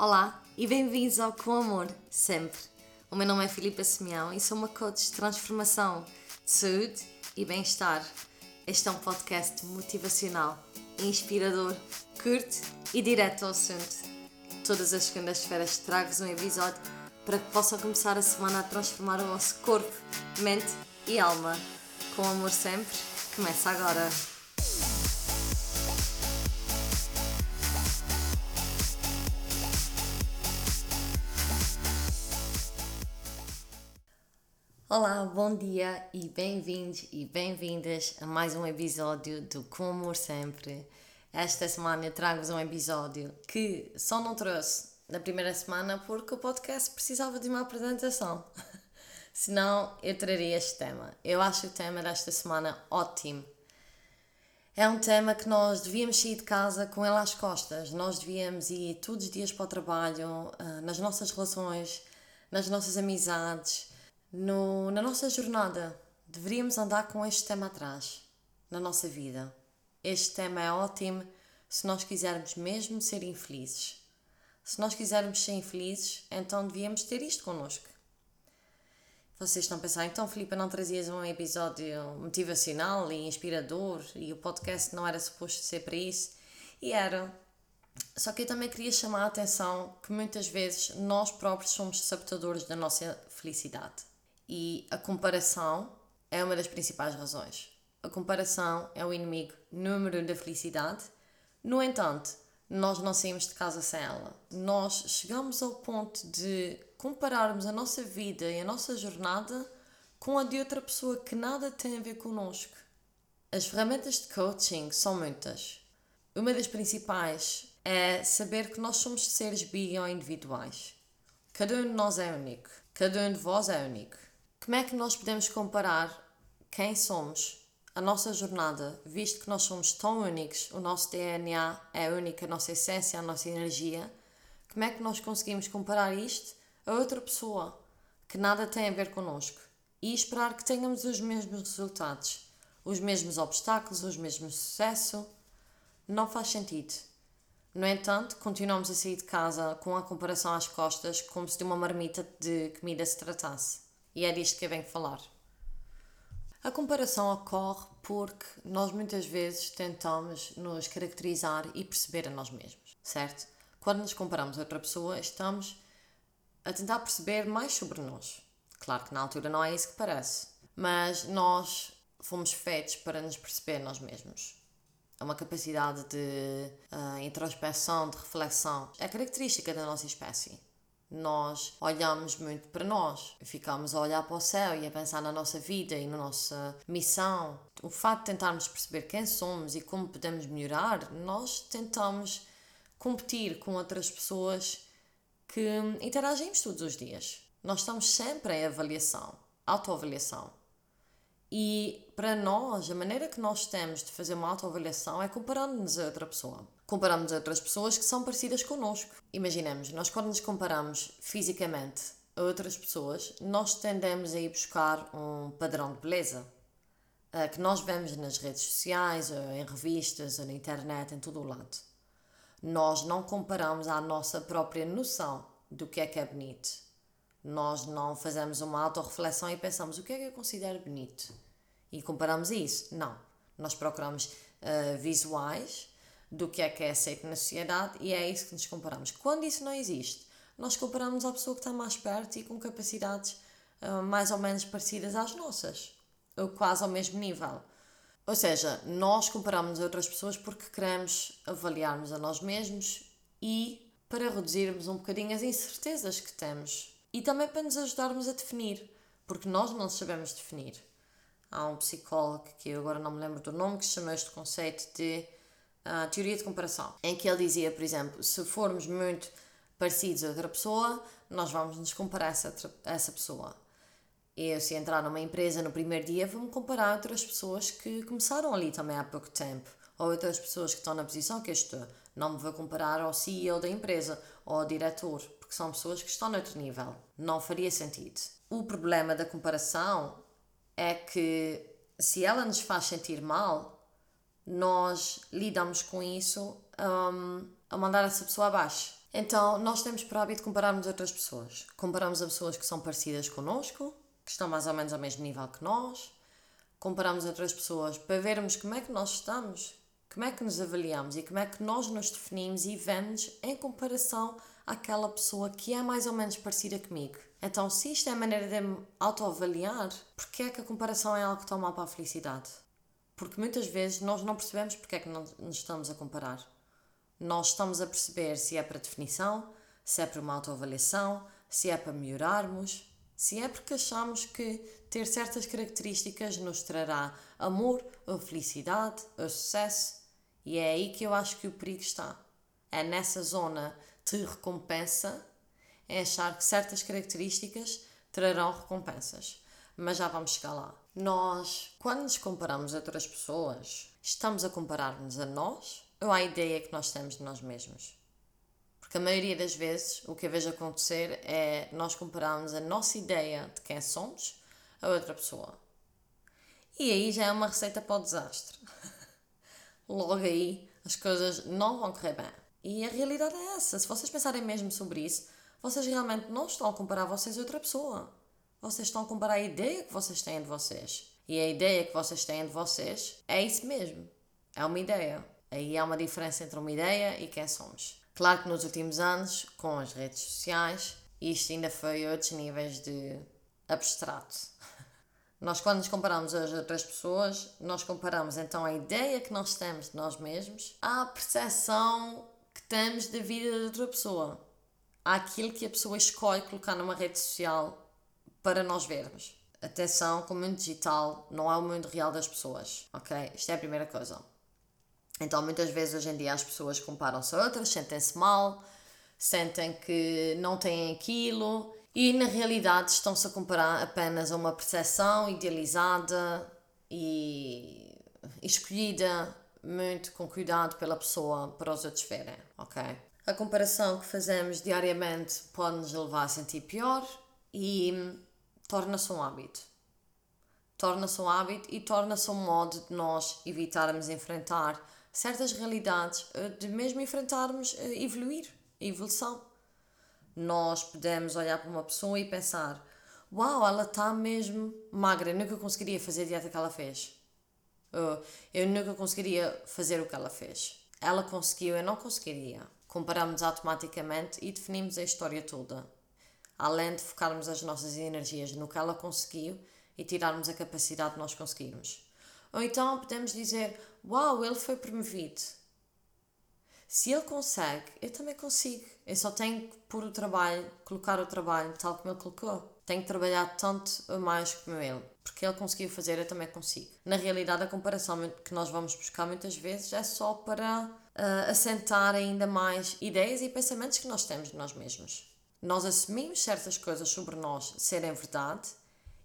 Olá e bem-vindos ao Com Amor, sempre. O meu nome é Filipe Simeão e sou uma coach de transformação, de saúde e bem-estar. Este é um podcast motivacional, inspirador, curto e direto ao assunto. Todas as segundas-feiras trago-vos um episódio para que possam começar a semana a transformar o vosso corpo, mente e alma. Com amor sempre, começa agora. Olá, bom dia e bem-vindos e bem-vindas a mais um episódio do Com Amor Sempre. Esta semana eu trago-vos um episódio que só não trouxe na primeira semana porque o podcast precisava de uma apresentação. Senão eu traria este tema. Eu acho o tema desta semana ótimo. É um tema que nós devíamos sair de casa com ele às costas. Nós devíamos ir todos os dias para o trabalho, ah, nas nossas relações, nas nossas amizades no, na nossa jornada, deveríamos andar com este tema atrás, na nossa vida. Este tema é ótimo se nós quisermos mesmo ser infelizes. Se nós quisermos ser infelizes, então devíamos ter isto connosco. Vocês estão a pensar, então Filipe, não trazias um episódio motivacional e inspirador e o podcast não era suposto ser para isso? E era. Só que eu também queria chamar a atenção que muitas vezes nós próprios somos sabotadores da nossa felicidade. E a comparação é uma das principais razões. A comparação é o inimigo número um da felicidade. No entanto, nós não saímos de casa sem ela. Nós chegamos ao ponto de compararmos a nossa vida e a nossa jornada com a de outra pessoa que nada tem a ver connosco. As ferramentas de coaching são muitas. Uma das principais é saber que nós somos seres bio-individuais. Cada um de nós é único. Cada um de vós é único. Como é que nós podemos comparar quem somos, a nossa jornada, visto que nós somos tão únicos, o nosso DNA é único, a nossa essência, a nossa energia? Como é que nós conseguimos comparar isto a outra pessoa que nada tem a ver connosco e esperar que tenhamos os mesmos resultados, os mesmos obstáculos, os mesmos sucesso? Não faz sentido. No entanto, continuamos a sair de casa com a comparação às costas como se de uma marmita de comida se tratasse. E é disto que eu venho falar. A comparação ocorre porque nós muitas vezes tentamos nos caracterizar e perceber a nós mesmos, certo? Quando nos comparamos a outra pessoa, estamos a tentar perceber mais sobre nós. Claro que na altura não é isso que parece, mas nós fomos feitos para nos perceber nós mesmos. É uma capacidade de uh, introspeção, de reflexão. É característica da nossa espécie nós olhamos muito para nós, ficamos a olhar para o céu e a pensar na nossa vida e na nossa missão. O facto de tentarmos perceber quem somos e como podemos melhorar, nós tentamos competir com outras pessoas que interagimos todos os dias. Nós estamos sempre em avaliação, autoavaliação. E para nós, a maneira que nós temos de fazer uma autoavaliação é comparando-nos a outra pessoa comparamos a outras pessoas que são parecidas connosco. Imaginemos, nós quando nos comparamos fisicamente a outras pessoas, nós tendemos a ir buscar um padrão de beleza uh, que nós vemos nas redes sociais, ou em revistas, ou na internet, em todo o lado. Nós não comparamos a nossa própria noção do que é que é bonito. Nós não fazemos uma autorreflexão e pensamos o que é que eu considero bonito e comparamos isso. Não. Nós procuramos uh, visuais do que é que é aceito na sociedade e é isso que nos comparamos. Quando isso não existe, nós comparamos à pessoa que está mais perto e com capacidades uh, mais ou menos parecidas às nossas, ou quase ao mesmo nível. Ou seja, nós comparamos outras pessoas porque queremos avaliarmos a nós mesmos e para reduzirmos um bocadinho as incertezas que temos e também para nos ajudarmos a definir, porque nós não sabemos definir. Há um psicólogo que eu agora não me lembro do nome que chama este conceito de a teoria de comparação, em que ele dizia, por exemplo, se formos muito parecidos a outra pessoa, nós vamos nos comparar a essa, a essa pessoa. Eu, se entrar numa empresa no primeiro dia, vou-me comparar a outras pessoas que começaram ali também há pouco tempo, ou outras pessoas que estão na posição que eu estou. Não me vou comparar ao CEO da empresa ou ao diretor, porque são pessoas que estão noutro nível. Não faria sentido. O problema da comparação é que se ela nos faz sentir mal, nós lidamos com isso um, a mandar essa pessoa abaixo. Então, nós temos por hábito compararmos outras pessoas. Comparamos a pessoas que são parecidas connosco, que estão mais ou menos ao mesmo nível que nós. Comparamos outras pessoas para vermos como é que nós estamos, como é que nos avaliamos e como é que nós nos definimos e vemos em comparação àquela pessoa que é mais ou menos parecida comigo. Então, se isto é a maneira de me autoavaliar, porquê é que a comparação é algo tão mal para a felicidade? Porque muitas vezes nós não percebemos porque é que não nos estamos a comparar. Nós estamos a perceber se é para definição, se é para uma autoavaliação, se é para melhorarmos, se é porque achamos que ter certas características nos trará amor, ou felicidade, ou sucesso. E é aí que eu acho que o perigo está. É nessa zona de recompensa, é achar que certas características trarão recompensas. Mas já vamos chegar lá. Nós, quando nos comparamos a outras pessoas, estamos a comparar-nos a nós ou à ideia que nós temos de nós mesmos? Porque a maioria das vezes o que eu vejo acontecer é nós compararmos a nossa ideia de quem somos a outra pessoa. E aí já é uma receita para o desastre. Logo aí as coisas não vão correr bem. E a realidade é essa. Se vocês pensarem mesmo sobre isso, vocês realmente não estão a comparar vocês a outra pessoa. Vocês estão a comparar a ideia que vocês têm de vocês. E a ideia que vocês têm de vocês é isso mesmo. É uma ideia. Aí há uma diferença entre uma ideia e quem somos. Claro que nos últimos anos, com as redes sociais, isto ainda foi outros níveis de abstrato. Nós, quando nos comparamos às outras pessoas, nós comparamos então a ideia que nós temos de nós mesmos à percepção que temos da vida de outra pessoa, àquilo que a pessoa escolhe colocar numa rede social para nós vermos. Atenção que o mundo digital não é o mundo real das pessoas, ok? Isto é a primeira coisa. Então, muitas vezes hoje em dia as pessoas comparam-se a outras, sentem-se mal, sentem que não têm aquilo e na realidade estão-se a comparar apenas a uma percepção idealizada e escolhida muito com cuidado pela pessoa para os outros verem, ok? A comparação que fazemos diariamente pode nos levar a sentir pior e torna-se um hábito. Torna-se um hábito e torna-se um modo de nós evitarmos enfrentar certas realidades, eh, de mesmo enfrentarmos eh, evoluir, evolução. Nós podemos olhar para uma pessoa e pensar: Uau, ela está mesmo magra, eu nunca conseguiria fazer a dieta que ela fez. Eu nunca conseguiria fazer o que ela fez. Ela conseguiu, eu não conseguiria. Comparamos automaticamente e definimos a história toda além de focarmos as nossas energias no que ela conseguiu e tirarmos a capacidade de nós conseguirmos. Ou então podemos dizer: Uau, ele foi promovido. Se ele consegue, eu também consigo. Eu só tenho que pôr o trabalho, colocar o trabalho tal como ele colocou. Tenho que trabalhar tanto mais como ele. Porque ele conseguiu fazer, eu também consigo. Na realidade, a comparação que nós vamos buscar muitas vezes é só para uh, assentar ainda mais ideias e pensamentos que nós temos de nós mesmos. Nós assumimos certas coisas sobre nós serem verdade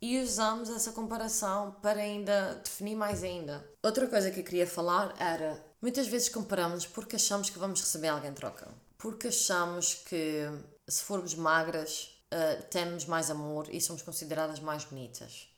e usamos essa comparação para ainda definir mais ainda. Outra coisa que eu queria falar era: muitas vezes comparamos porque achamos que vamos receber alguém em troca. Porque achamos que se formos magras uh, temos mais amor e somos consideradas mais bonitas.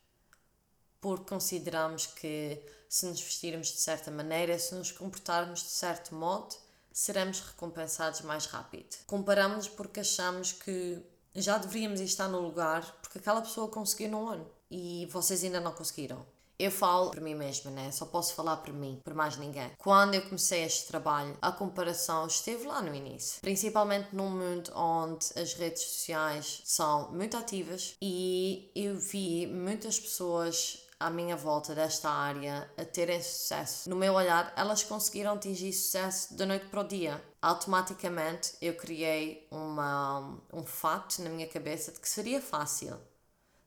Porque consideramos que se nos vestirmos de certa maneira, se nos comportarmos de certo modo, seremos recompensados mais rápido. Comparamos-nos porque achamos que já deveríamos estar no lugar porque aquela pessoa conseguiu num ano e vocês ainda não conseguiram. Eu falo por mim mesma, né? Só posso falar por mim, por mais ninguém. Quando eu comecei este trabalho, a comparação esteve lá no início. Principalmente num mundo onde as redes sociais são muito ativas e eu vi muitas pessoas à minha volta desta área a terem sucesso. No meu olhar, elas conseguiram atingir sucesso da noite para o dia. Automaticamente eu criei uma, um fato na minha cabeça de que seria fácil.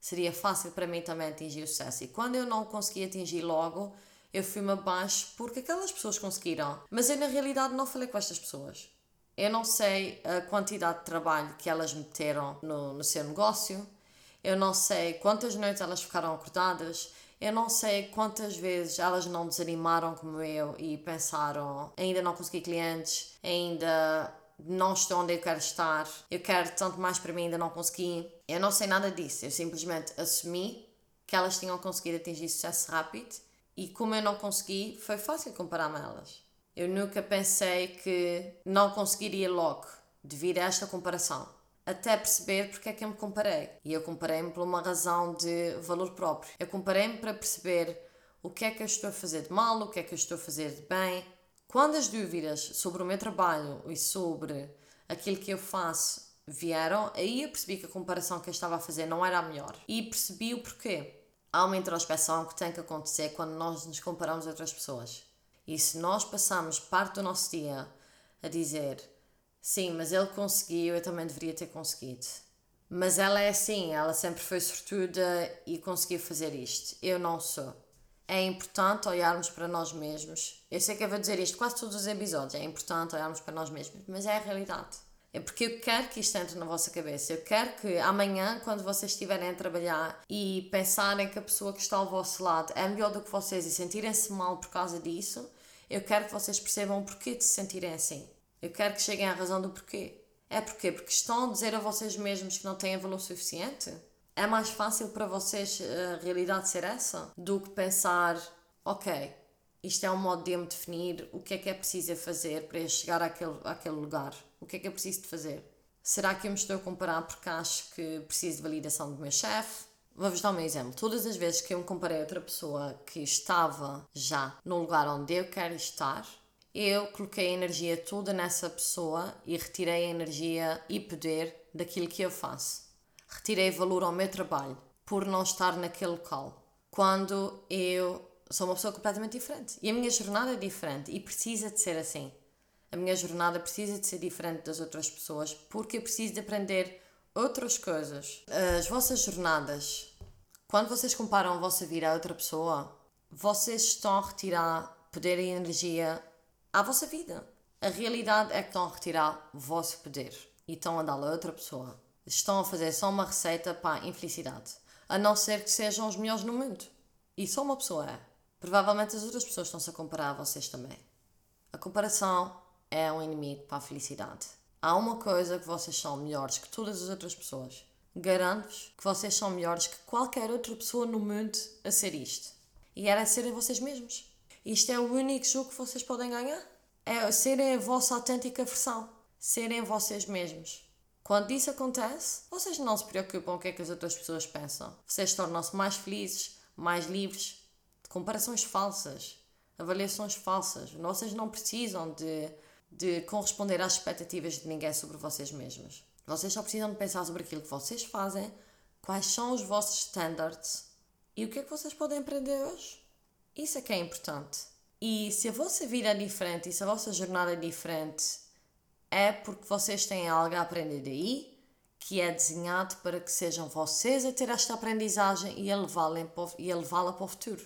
Seria fácil para mim também atingir o sucesso. E quando eu não consegui atingir logo, eu fui-me abaixo porque aquelas pessoas conseguiram. Mas eu, na realidade, não falei com estas pessoas. Eu não sei a quantidade de trabalho que elas meteram no, no seu negócio. Eu não sei quantas noites elas ficaram acordadas. Eu não sei quantas vezes elas não desanimaram como eu e pensaram: ainda não consegui clientes, ainda não estou onde eu quero estar, eu quero tanto mais para mim, ainda não consegui. Eu não sei nada disso, eu simplesmente assumi que elas tinham conseguido atingir sucesso rápido e como eu não consegui, foi fácil comparar-me a elas. Eu nunca pensei que não conseguiria logo. devido a esta comparação. Até perceber porque é que eu me comparei. E eu comparei-me por uma razão de valor próprio. Eu comparei-me para perceber o que é que eu estou a fazer de mal, o que é que eu estou a fazer de bem. Quando as dúvidas sobre o meu trabalho e sobre aquilo que eu faço vieram, aí eu percebi que a comparação que eu estava a fazer não era a melhor. E percebi o porquê. Há uma introspeção que tem que acontecer quando nós nos comparamos a outras pessoas. E se nós passamos parte do nosso dia a dizer sim, mas ele conseguiu, eu também deveria ter conseguido. Mas ela é assim, ela sempre foi sortuda e conseguiu fazer isto. Eu não sou. É importante olharmos para nós mesmos. Eu sei que eu vou dizer isto quase todos os episódios. É importante olharmos para nós mesmos, mas é a realidade. É porque eu quero que isto entre na vossa cabeça. Eu quero que amanhã, quando vocês estiverem a trabalhar e pensarem que a pessoa que está ao vosso lado é melhor do que vocês e sentirem-se mal por causa disso, eu quero que vocês percebam o porquê de se sentirem assim. Eu quero que cheguem à razão do porquê. É porquê? Porque estão a dizer a vocês mesmos que não têm valor suficiente? É mais fácil para vocês eh, a realidade ser essa do que pensar, ok, isto é um modo de me definir o que é que é preciso fazer para eu chegar àquele, àquele lugar. O que é que é preciso de fazer? Será que eu me estou a comparar porque acho que preciso de validação do meu chefe? Vou-vos dar um exemplo. Todas as vezes que eu me comparei a outra pessoa que estava já no lugar onde eu quero estar, eu coloquei a energia toda nessa pessoa e retirei a energia e poder daquilo que eu faço. Retirei valor ao meu trabalho por não estar naquele local. Quando eu sou uma pessoa completamente diferente. E a minha jornada é diferente e precisa de ser assim. A minha jornada precisa de ser diferente das outras pessoas porque eu preciso de aprender outras coisas. As vossas jornadas, quando vocês comparam a vossa vida a outra pessoa, vocês estão a retirar poder e energia à vossa vida. A realidade é que estão a retirar o vosso poder e estão a dar a outra pessoa. Estão a fazer só uma receita para a infelicidade. A não ser que sejam os melhores no mundo. E só uma pessoa é. Provavelmente as outras pessoas estão-se a comparar a vocês também. A comparação é um inimigo para a felicidade. Há uma coisa que vocês são melhores que todas as outras pessoas. Garanto-vos que vocês são melhores que qualquer outra pessoa no mundo a ser isto. E era serem vocês mesmos. Isto é o único jogo que vocês podem ganhar. É serem a vossa autêntica versão. Serem vocês mesmos. Quando isso acontece, vocês não se preocupam com o que é que as outras pessoas pensam. Vocês tornam-se mais felizes, mais livres, de comparações falsas, avaliações falsas. Vocês não precisam de de corresponder às expectativas de ninguém sobre vocês mesmos. Vocês só precisam de pensar sobre aquilo que vocês fazem, quais são os vossos standards e o que é que vocês podem aprender hoje. Isso é que é importante. E se a vossa vida é diferente e se a vossa jornada é diferente, é porque vocês têm algo a aprender daí que é desenhado para que sejam vocês a ter esta aprendizagem e a levá-la para o futuro.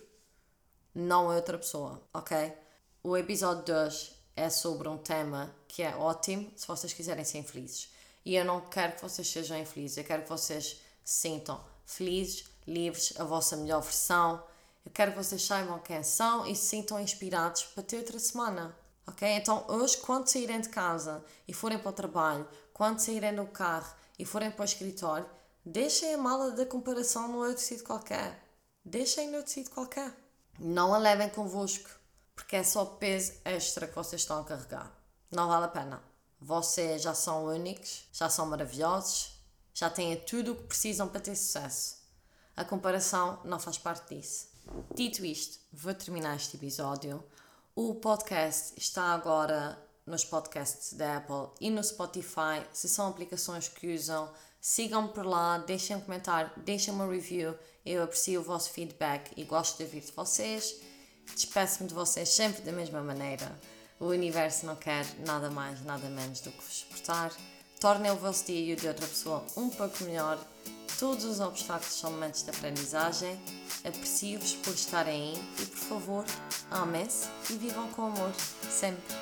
Não outra pessoa, ok? O episódio 2 é sobre um tema que é ótimo se vocês quiserem ser felizes. E eu não quero que vocês sejam infelizes, eu quero que vocês sintam felizes, livres, a vossa melhor versão. Eu quero que vocês saibam quem são e se sintam inspirados para ter outra semana. Ok? Então, hoje, quando saírem de casa e forem para o trabalho, quando saírem do carro e forem para o escritório, deixem a mala da comparação no outro sítio qualquer. Deixem no outro sítio qualquer. Não a levem convosco porque é só peso extra que vocês estão a carregar. Não vale a pena. Vocês já são únicos, já são maravilhosos, já têm tudo o que precisam para ter sucesso. A comparação não faz parte disso. Dito isto, vou terminar este episódio. O podcast está agora nos podcasts da Apple e no Spotify. Se são aplicações que usam, sigam-me por lá, deixem um comentário, deixem uma review. Eu aprecio o vosso feedback e gosto de ouvir de vocês. Despeço-me de vocês sempre da mesma maneira. O universo não quer nada mais, nada menos do que vos suportar. Tornem o vosso dia e o de outra pessoa um pouco melhor. Todos os obstáculos são momentos de aprendizagem. Aprecio-vos por estarem aí e, por favor, amem-se e vivam com amor, sempre.